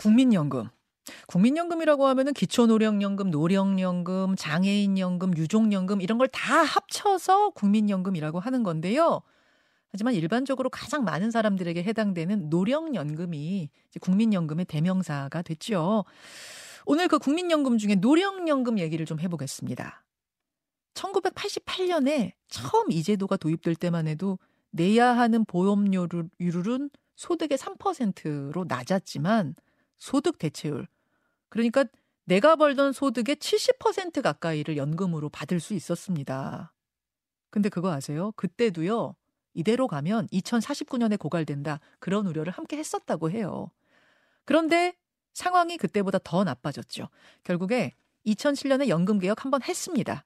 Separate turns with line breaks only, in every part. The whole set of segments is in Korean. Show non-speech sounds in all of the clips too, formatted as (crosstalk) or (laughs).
국민연금. 국민연금이라고 하면은 기초노령연금, 노령연금, 장애인연금, 유족연금 이런 걸 다 합쳐서 국민연금이라고 하는 건데요. 하지만 일반적으로 가장 많은 사람들에게 해당되는 노령연금이 국민연금의 대명사가 됐죠. 오늘 그 국민연금 중에 노령연금 얘기를 좀 해보겠습니다. 1988년에 처음 이 제도가 도입될 때만 해도 내야 하는 보험료율은 소득의 3%로 낮았지만 소득 대체율 그러니까 내가 벌던 소득의 70% 가까이를 연금으로 받을 수 있었습니다. 근데 그거 아세요? 그때도요. 이대로 가면 2049년에 고갈된다. 그런 우려를 함께 했었다고 해요. 그런데 상황이 그때보다 더 나빠졌죠. 결국에 2007년에 연금 개혁 한번 했습니다.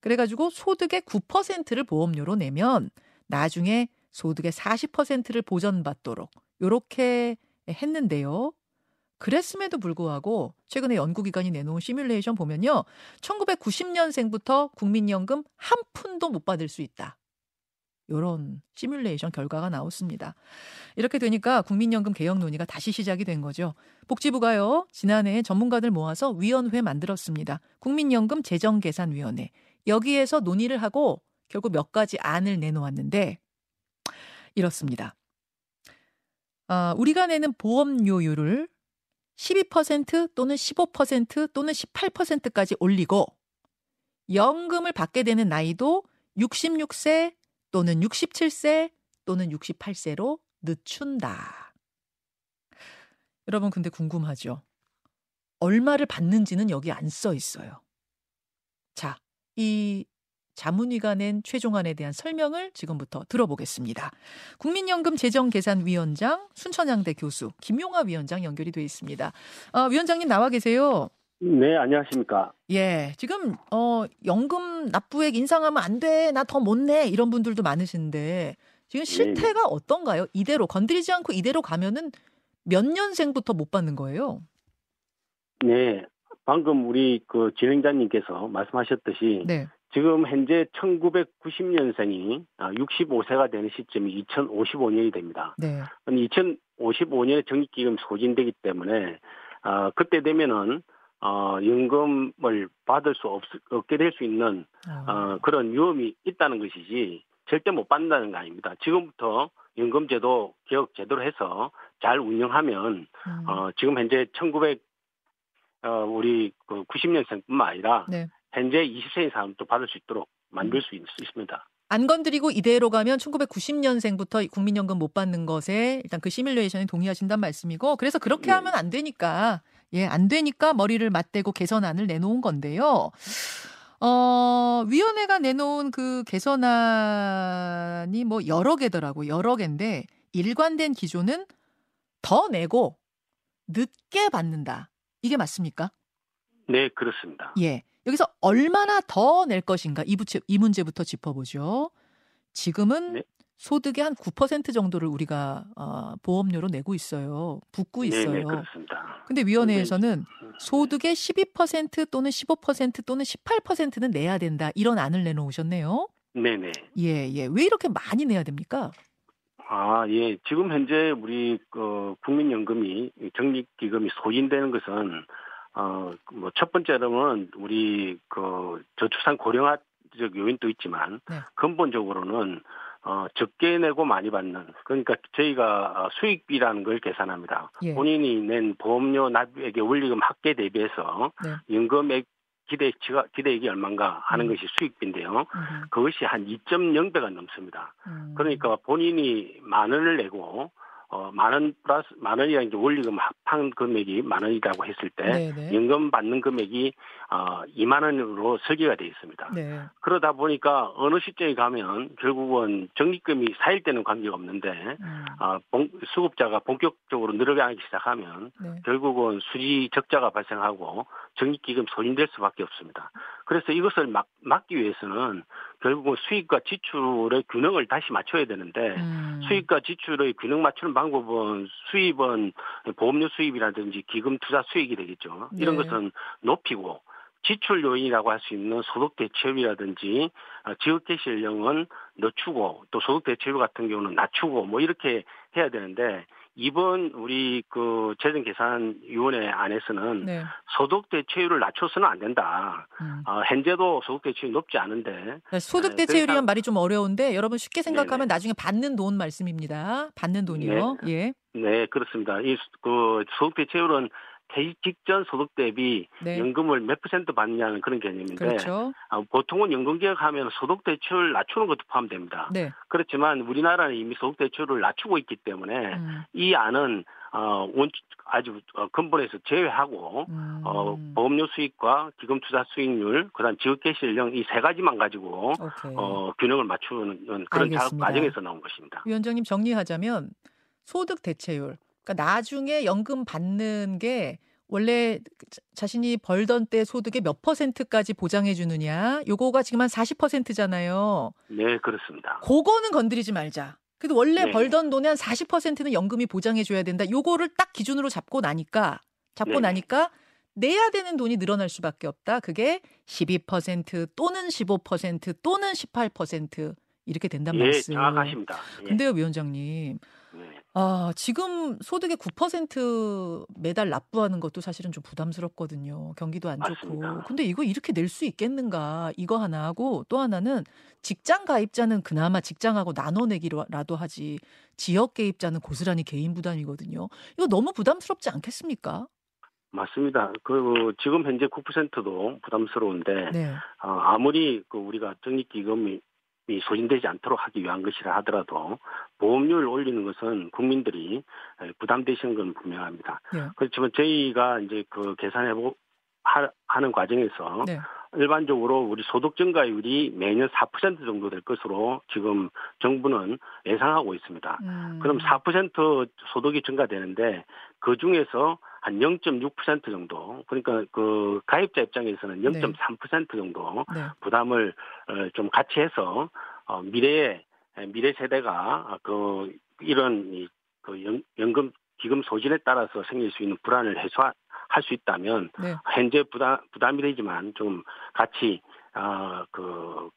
그래가지고 소득의 9%를 보험료로 내면 나중에 소득의 40%를 보전받도록 요렇게 했는데요. 그랬음에도 불구하고 최근에 연구기관이 내놓은 시뮬레이션 보면요. 1990년생부터 국민연금 한 푼도 못 받을 수 있다. 요런 시뮬레이션 결과가 나왔습니다. 이렇게 되니까 국민연금 개혁 논의가 다시 시작이 된 거죠. 복지부가요, 지난해 전문가들 모아서 위원회 만들었습니다. 국민연금 재정계산위원회. 여기에서 논의를 하고 결국 몇 가지 안을 내놓았는데, 이렇습니다. 아, 우리가 내는 보험료율을 12% 또는 15% 또는 18%까지 올리고 연금을 받게 되는 나이도 66세 또는 67세 또는 68세로 늦춘다. 여러분 근데 궁금하죠? 얼마를 받는지는 여기 안 써 있어요. 자, 이 자문위가 낸 최종안에 대한 설명을 지금부터 들어보겠습니다. 국민연금 재정계산위원장 순천향대 교수 김용화 위원장 연결이 돼 있습니다. 어, 위원장님 나와 계세요.
네, 안녕하십니까.
예, 지금 어 연금 납부액 인상하면 안 돼, 나 더 못 내 이런 분들도 많으신데 지금 실태가 네. 어떤가요? 이대로 건드리지 않고 이대로 가면은 몇 년생부터 못 받는 거예요?
네, 방금 우리 그 진행자님께서 말씀하셨듯이 네. 지금 현재 1990년생이 65세가 아, 되는 시점이 2055년이 됩니다. 네. 2055년에 정기기금 소진되기 때문에 어, 그때 되면은 어, 연금을 받을 수 없, 없게 될 수 있는 어. 어, 그런 위험이 있다는 것이지 절대 못 받는다는 거 아닙니다. 지금부터 연금제도 개혁 제대로 해서 잘 운영하면 음. 어, 지금 현재 1900 어, 우리 그 90년생뿐만 아니라 네. 현재 20세인 사람도 받을 수 있도록 만들 수 있, 습니다
안 건드리고 이대로 가면 1990년생부터 국민연금 못 받는 것에 일단 그 시뮬레이션에 동의하신다는 말씀이고 그래서 그렇게 네. 하면 안 되니까 예, 안 되니까 머리를 맞대고 개선안을 내놓은 건데요. 어, 위원회가 내놓은 그 개선안이 뭐 여러 개더라고. 여러 개인데 일관된 기조는 더 내고 늦게 받는다. 이게 맞습니까?
네, 그렇습니다.
예. 여기서 얼마나 더 낼 것인가 이, 부채, 이 문제부터 짚어보죠. 지금은 네. 소득의 한 9% 정도를 우리가 어, 보험료로 내고 있어요. 붓고 있어요.
네, 네, 그렇습니다.
근데 위원회에서는 소득의 12% 또는 15% 또는 18%는 내야 된다. 이런 안을 내놓으셨네요.
네, 네.
예, 예. 왜 이렇게 많이 내야 됩니까?
아, 예. 지금 현재 우리 그 국민연금이 적립기금이 소진되는 것은 어, 뭐, 첫 번째로는 우리, 그, 저출산 고령화적 요인도 있지만, 네. 근본적으로는, 어, 적게 내고 많이 받는, 그러니까 저희가 어, 수익비라는 걸 계산합니다. 예. 본인이 낸 보험료 납부액의 원리금 합계 대비해서 네. 연금액 기대치가 기대액이 얼마인가 하는 음. 것이 수익비인데요. 음. 그것이 한 2.0배가 넘습니다. 음. 그러니까 본인이 만 원을 내고 어, 만 원 플러스, 만 원이라는 게 원리금 합한 금액이 만 원이라고 했을 때, 네네. 연금 받는 금액이, 어, 2만 원으로 설계가 되어 있습니다. 네. 그러다 보니까 어느 시점에 가면 결국은 적립금이 쌓일 때는 관계가 없는데, 음. 어, 봉, 수급자가 본격적으로 늘어나기 시작하면, 네. 결국은 수지 적자가 발생하고, 적립기금 소진될 수밖에 없습니다. 그래서 이것을 막, 막기 위해서는 결국은 수익과 지출의 균형을 다시 맞춰야 되는데 음. 수익과 지출의 균형 맞추는 방법은 수입은 보험료 수입이라든지 기금 투자 수익이 되겠죠. 이런 네. 것은 높이고 지출 요인이라고 할 수 있는 소득 대체율이라든지 어, 지역 개시 연령은 늦추고 또 소득 대체율 같은 경우는 낮추고 뭐 이렇게 해야 되는데 이번 우리 그 재정 계산 위원회 안에서는
네.
소득 대체율을 낮춰서는 안 된다.
음.
어, 현재도 소득 대체율이 높지 않은데
소득
네,
대체율이란
그러니까-
말이 좀 어려운데 여러분 쉽게 생각하면
네네.
나중에 받는 돈 말씀입니다. 받는 돈이요. 예.
네 그렇습니다. 이 그 소득 대체율은 퇴직 직전 소득 대비
네.
연금을 몇 퍼센트 받느냐는 그런 개념인데
그렇죠.
아, 보통은 연금 개혁하면 소득 대체율 낮추는 것도 포함됩니다.
네.
그렇지만 우리나라는 이미 소득 대체율을 낮추고 있기 때문에
음.
이 안은 어, 원, 아주 어, 근본에서 제외하고
음.
어, 보험료 수익과 기금 투자 수익률, 그다음 지급 개시 연령 이 세 가지만 가지고
오케이.
어, 균형을 맞추는 그런 작업. 과정에서 나온 것입니다.
위원장님 정리하자면 소득 대체율. 그러니까 나중에 연금 받는 게 원래 자- 자신이 벌던 때 소득의 몇 퍼센트까지 보장해 주느냐. 요거가 지금 한 40%잖아요.
네, 그렇습니다.
그거는 건드리지 말자. 그래도 원래
네.
벌던 돈의 한 40%는 연금이 보장해 줘야 된다. 요거를 딱 기준으로 잡고 나니까 잡고
네.
나니까 내야 되는 돈이 늘어날 수밖에 없다. 그게 12% 또는 15% 또는 18% 이렇게 된단
예,
말씀.
정확하십니다. 예.
근데요, 위원장님.
네.
아, 지금 소득의 9% 매달 납부하는 것도 사실은 좀 부담스럽거든요. 경기도 안 좋고.
맞습니다.
근데 이거 이렇게 낼 수 있겠는가? 이거 하나 하고 또 하나는 직장 가입자는 그나마 직장하고 나눠내기라도 하지 지역 개입자는 고스란히 개인 부담이거든요. 이거 너무 부담스럽지 않겠습니까?
맞습니다. 그 지금 현재 9%도 부담스러운데
네.
어, 아무리 그 우리가 적립기금이 이 소진되지 않도록 하기 위한 것이라 하더라도 보험료를 올리는 것은 국민들이 에, 부담되시는 건 분명합니다.
네.
그렇지만 저희가 이제 그 계산해 보 하는 과정에서
네.
일반적으로 우리 소득 증가율이 매년 4% 정도 될 것으로 지금 정부는 예상하고 있습니다.
음.
그럼 4% 소득이 증가되는데 그 중에서 한 0.6% 정도 그러니까 그 가입자 입장에서는 0.3% 정도
네.
부담을 어, 좀 같이 해서 어, 미래에 미래 세대가 그 이런 이, 그 연, 연금 기금 소진에 따라서 생길 수 있는 불안을 해소 할 수 있다면
네.
현재 부담 부담이 되지만 좀 같이 아그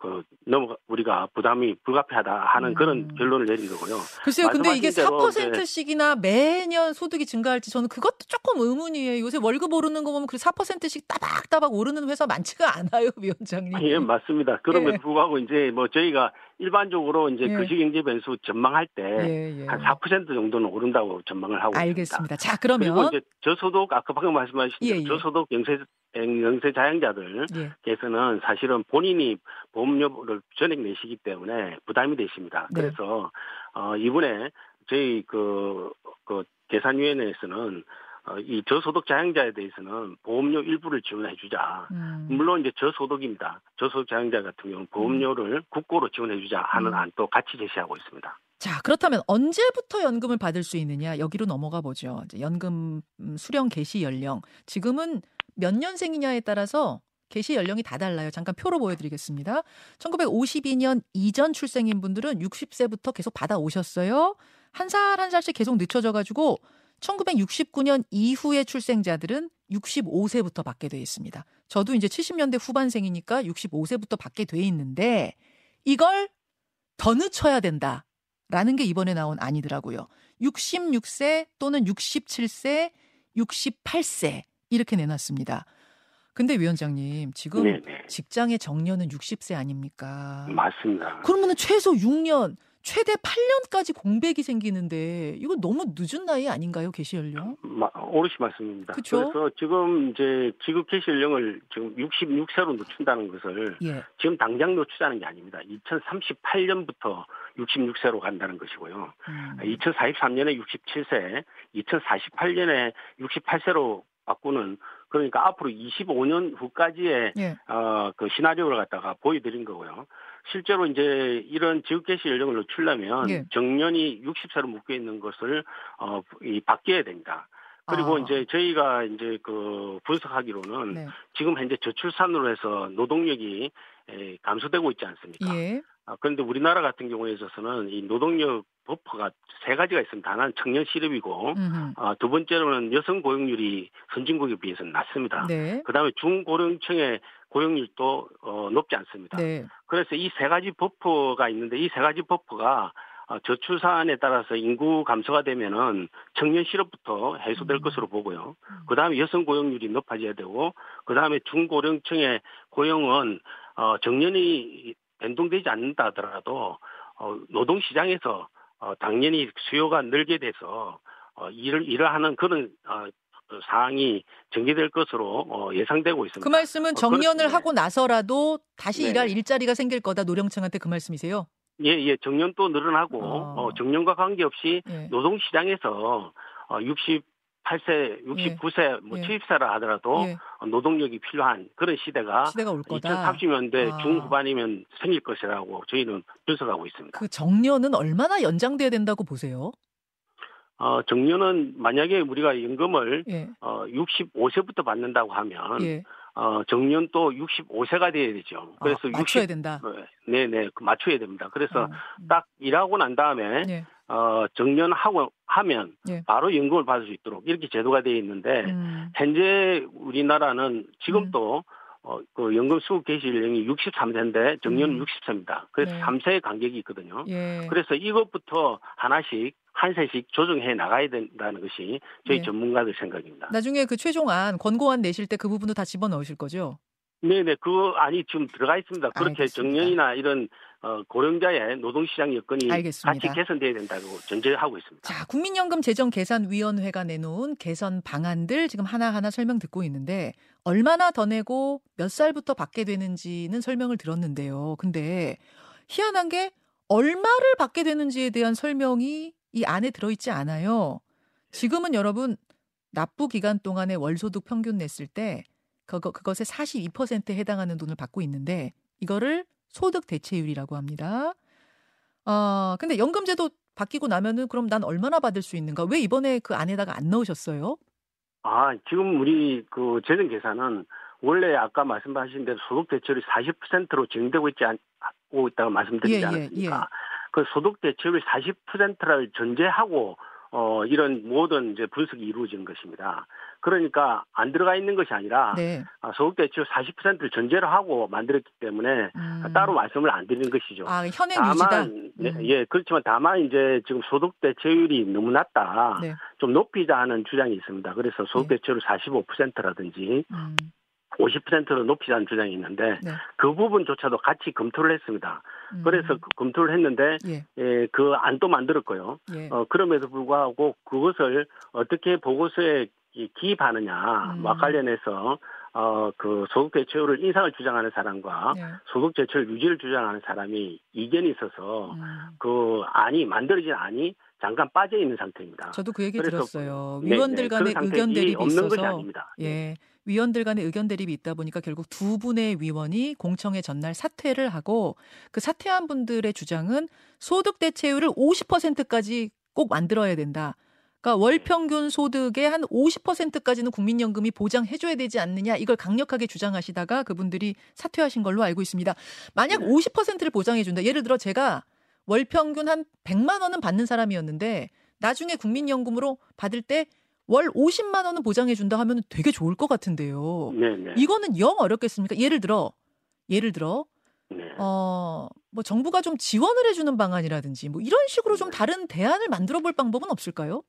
그 너무 우리가 부담이 불가피하다 하는
음.
그런 결론을 내린 거고요.
글쎄요, 근데 이게
말씀하신 대로
4%씩이나 매년 소득이 증가할지 저는 그것도 조금 의문이에요. 요새 월급 오르는 거 보면 그 4%씩 따박따박 오르는 회사 많지가 않아요, (laughs) 위원장님.
예, 맞습니다. 그럼에도
예.
불구하고 이제 뭐 저희가 일반적으로 이제
예.
거시경제 변수 전망할 때한
예, 예.
4% 정도는 오른다고 전망을 하고 있습니다.
알겠습니다. 자,
그리고
그러면
이제 저소득 아까 방금 말씀하신
예, 예.
저소득 영세 영세 자영자들
예.
께서는 사실은 본인이 보험료를 전액 내시기 때문에 부담이 되십니다.
네.
그래서 어 이번에 저희 그, 그 계산위원회에서는 어, 이 저소득 자영자에 대해서는 보험료 일부를 지원해 주자.
음.
물론 이제 저소득입니다. 저소득 자영자 같은 경우는 보험료를 국고로 지원해 주자 하는
음.
안도 같이 제시하고 있습니다.
자, 그렇다면 언제부터 연금을 받을 수 있느냐? 여기로 넘어가 보죠. 연금 음, 수령 개시 연령. 지금은 몇 년생이냐에 따라서 개시 연령이 다 달라요. 잠깐 표로 보여드리겠습니다. 1952년 이전 출생인 분들은 60세부터 계속 받아 오셨어요. 한 살 한 살씩 계속 늦춰져 가지고 1969년 이후의 출생자들은 65세부터 받게 돼 있습니다. 저도 이제 70년대 후반생이니까 65세부터 받게 돼 있는데 이걸 더 늦춰야 된다. 라는 게 이번에 나온 안이더라고요. 66세 또는 67세, 68세 이렇게 내놨습니다. 근데 위원장님 지금
네네.
직장의 정년은 60세 아닙니까?
맞습니다.
그러면 최소 6년, 최대 8년까지 공백이 생기는데 이거 너무 늦은 나이 아닌가요, 개시 연령?
마, 오롯이 맞습니다.
그쵸?
그래서 지금 이제 지급 개시 연령을 지금 66세로 늦춘다는 것을
예.
지금 당장 늦추자는 게 아닙니다. 2038년부터 66세로 간다는 것이고요.
음.
2043년에 67세, 2048년에 68세로 바꾸는 그러니까 앞으로 25년 후까지의
예.
어, 그 시나리오를 갖다가 보여드린 거고요. 실제로 이제 이런 지급 개시 연령을 늦추려면
예.
정년이 60세로 묶여 있는 것을 어, 이 바뀌어야 됩니다. 그리고
아.
이제 저희가 이제 그 분석하기로는
네.
지금 현재 저출산으로 해서 노동력이 에, 감소되고 있지 않습니까?
예.
아, 그런데 우리나라 같은 경우에 있어서는 이 노동력 버퍼가 세 가지가 있습니다. 하나는 청년 실업이고. 아, 두 번째로는 여성 고용률이 선진국에 비해서는 낮습니다.
네.
그 다음에 중고령층의 고용률도 어, 높지 않습니다.
네.
그래서 이 세 가지 버퍼가 있는데 이 세 가지 버퍼가 어, 저출 산에 따라서 인구 감소가 되면은 청년 실업부터 해소될
음.
것으로 보고요.
음.
그 다음에 여성 고용률이 높아져야 되고, 그 다음에 중고령층의 고용은 어, 정년이 변동되지 않는다 하더라도 어, 노동시장에서 어, 당연히 수요가 늘게 돼서 어, 일을 일을 하는 그런 어, 어, 사항이 전개될 것으로 어, 예상되고 있습니다.
그 말씀은
어,
정년을
그렇-
하고 나서라도 다시
네.
일할 일자리가 생길 거다 노령층한테 그 말씀이세요?
예, 예, 정년도 늘어나고
어.
어, 정년과 관계없이
예.
노동 시장에서 어, 68세, 69세, 뭐
예.
70세라 하더라도
예.
어, 노동력이 필요한 그런 시대가
시대가 올 거다.
2030년대
아.
중후반이면 생길 것이라고 저희는 분석하고 있습니다.
그 정년은 얼마나 연장돼야 된다고 보세요?
어, 정년은 만약에 우리가 연금을
예.
어, 65세부터 받는다고 하면
예.
어, 정년 또 65세가 돼야 되죠. 그래서
아, 맞춰야
60,
된다.
어, 네네 그 맞춰야 됩니다. 그래서
어, 음.
딱 일하고 난 다음에
예.
어, 정년하고 하면
예.
바로 연금을 받을 수 있도록 이렇게 제도가 되어 있는데
음.
현재 우리나라는 지금도 어, 그 연금 수급 개시 연령이 63세인데 정년은
음.
60세입니다. 그래서
네.
3세의 간격이 있거든요.
예.
그래서 이것부터 하나씩 한 세씩 조정해 나가야 된다는 것이 저희
네.
전문가들 생각입니다.
나중에 그 최종안 권고안 내실 때 그 부분도 다 집어넣으실 거죠?
네네, 그 안이 지금 들어가 있습니다. 그렇게
알겠습니다.
정년이나 이런 어, 고령자의 노동시장 여건이
알겠습니다.
같이 개선돼야 된다고 전제하고 있습니다.
자, 국민연금 재정계산위원회가 내놓은 개선 방안들 지금 하나하나 설명 듣고 있는데 얼마나 더 내고 몇 살부터 받게 되는지는 설명을 들었는데요. 근데 희한한 게 얼마를 받게 되는지에 대한 설명이 이 안에 들어있지 않아요. 지금은 여러분 납부 기간 동안에 월소득 평균 냈을 때 그거 그것의 42%에 해당하는 돈을 받고 있는데 이거를 소득 대체율이라고 합니다. 아, 근데 연금제도 바뀌고 나면은 그럼 난 얼마나 받을 수 있는가? 왜 이번에 그 안에다가 안 넣으셨어요?
아, 지금 우리 그 재정 계산은 원래 아까 말씀하신 대로 소득 대체율이 40%로 진행되고 있지 않고 있다고 말씀드리지
예, 예,
않았습니까? 그 소득 대체율이 40%를 전제하고 어 이런 모든 이제 분석이 이루어진 것입니다. 그러니까 안 들어가 있는 것이 아니라
네.
아, 소득 대체율 40%를 전제로 하고 만들었기 때문에
음.
따로 말씀을 안 드리는 것이죠.
아, 현행.
다만 네,
음.
예 그렇지만 다만 이제 지금 소득 대체율이 너무 낮다.
네.
좀 높이자 하는 주장이 있습니다. 그래서 소득
네.
대체율 45%라든지
음.
50%로 높이자는 주장이 있는데
네.
그 부분조차도 같이 검토를 했습니다.
음.
그래서 그 검토를 했는데
예.
예, 그 안도 만들었고요.
예.
어, 그럼에도 불구하고 그것을 어떻게 보고서에 이- 기입하느냐
음.
와 관련해서 어, 그 소득 대체율을 인상을 주장하는 사람과
네.
소득 대체율 유지를 주장하는 사람이 이견이 있어서
음.
그 안이 만들어진 안이 잠깐 빠져 있는 상태입니다.
저도 그 얘기 들었어요.
네,
위원들
네.
간의
그런
의견 대립이 있어서
아닙니다.
예. 위원들 간의 의견 대립이 있다 보니까 결국 두 분의 위원이 공청회 전날 사퇴를 하고 그 사퇴한 분들의 주장은 소득 대체율을 50%까지 꼭 만들어야 된다. 그러니까 월 평균 소득의 한 50%까지는 국민연금이 보장해 줘야 되지 않느냐 이걸 강력하게 주장하시다가 그분들이 사퇴하신 걸로 알고 있습니다. 만약
네.
50%를 보장해 준다. 예를 들어 제가 월 평균 한 100만 원은 받는 사람이었는데 나중에 국민연금으로 받을 때 월 50만 원은 보장해 준다 하면 되게 좋을 것 같은데요.
네, 네.
이거는 영 어렵겠습니까? 예를 들어 예를 들어
네.
어뭐 정부가 좀 지원을 해주는 방안이라든지 뭐 이런 식으로 좀
네.
다른 대안을 만들어 볼 방법은 없을까요?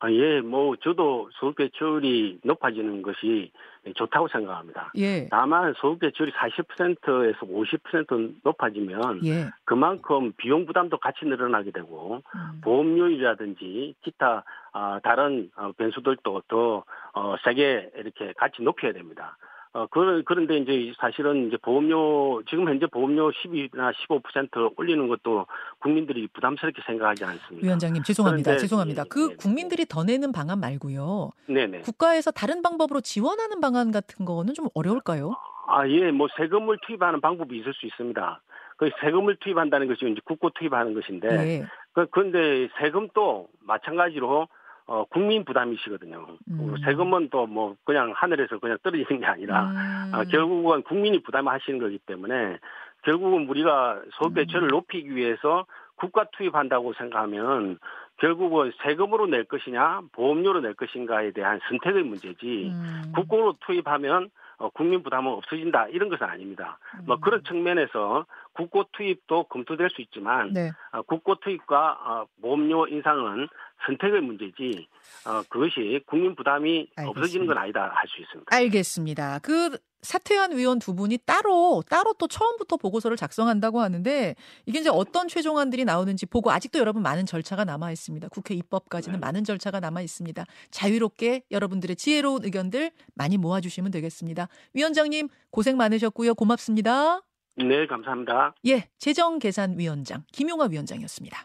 아, 예, 뭐 저도 소득 대체율이 높아지는 것이 좋다고 생각합니다.
예.
다만 소득 대체율이 40%에서 50% 높아지면
예.
그만큼 비용 부담도 같이 늘어나게 되고
음.
보험료율이라든지 기타 아, 다른 어, 변수들도 더 어, 세게 이렇게 같이 높여야 됩니다. 어, 그, 그런데 이제 사실은 이제 보험료, 지금 현재 보험료 12나 15% 올리는 것도 국민들이 부담스럽게 생각하지 않습니다.
위원장님 죄송합니다.
그런데,
죄송합니다.
예,
그
예,
국민들이 더 내는 방안 말고요.
네네.
국가에서 다른 방법으로 지원하는 방안 같은 거는 좀 어려울까요?
아, 예, 뭐 세금을 투입하는 방법이 있을 수 있습니다. 그 세금을 투입한다는 것이 이제 국고 투입하는 것인데,
예.
그, 근데 세금도 마찬가지로 어, 국민 부담이시거든요.
음.
세금은 또 뭐 그냥 하늘에서 그냥 떨어지는 게 아니라
음.
아, 결국은 국민이 부담하시는 거기 때문에 결국은 우리가 대체를
음.
높이기 위해서 국가 투입한다고 생각하면 결국은 세금으로 낼 것이냐 보험료로 낼 것인가에 대한 선택의 문제지
음.
국고로 투입하면 어, 국민 부담은 없어진다 이런 것은 아닙니다. 뭐
음.
그런 측면에서 국고 투입도 검토될 수 있지만 네. 어, 국고 투입과 어, 보험료 인상은 선택의 문제지 어, 그것이 국민 부담이 알겠습니다. 없어지는 건 아니다 할 수 있습니다.
알겠습니다. 그 사퇴한 위원 두 분이 따로 따로 또 처음부터 보고서를 작성한다고 하는데 이게 이제 어떤 최종안들이 나오는지 보고 아직도 여러분 많은 절차가 남아 있습니다. 국회 입법까지는 네. 많은 절차가 남아 있습니다. 자유롭게 여러분들의 지혜로운 의견들 많이 모아주시면 되겠습니다. 위원장님 고생 많으셨고요. 고맙습니다.
네, 감사합니다.
예, 재정계산위원장 김용화 위원장이었습니다.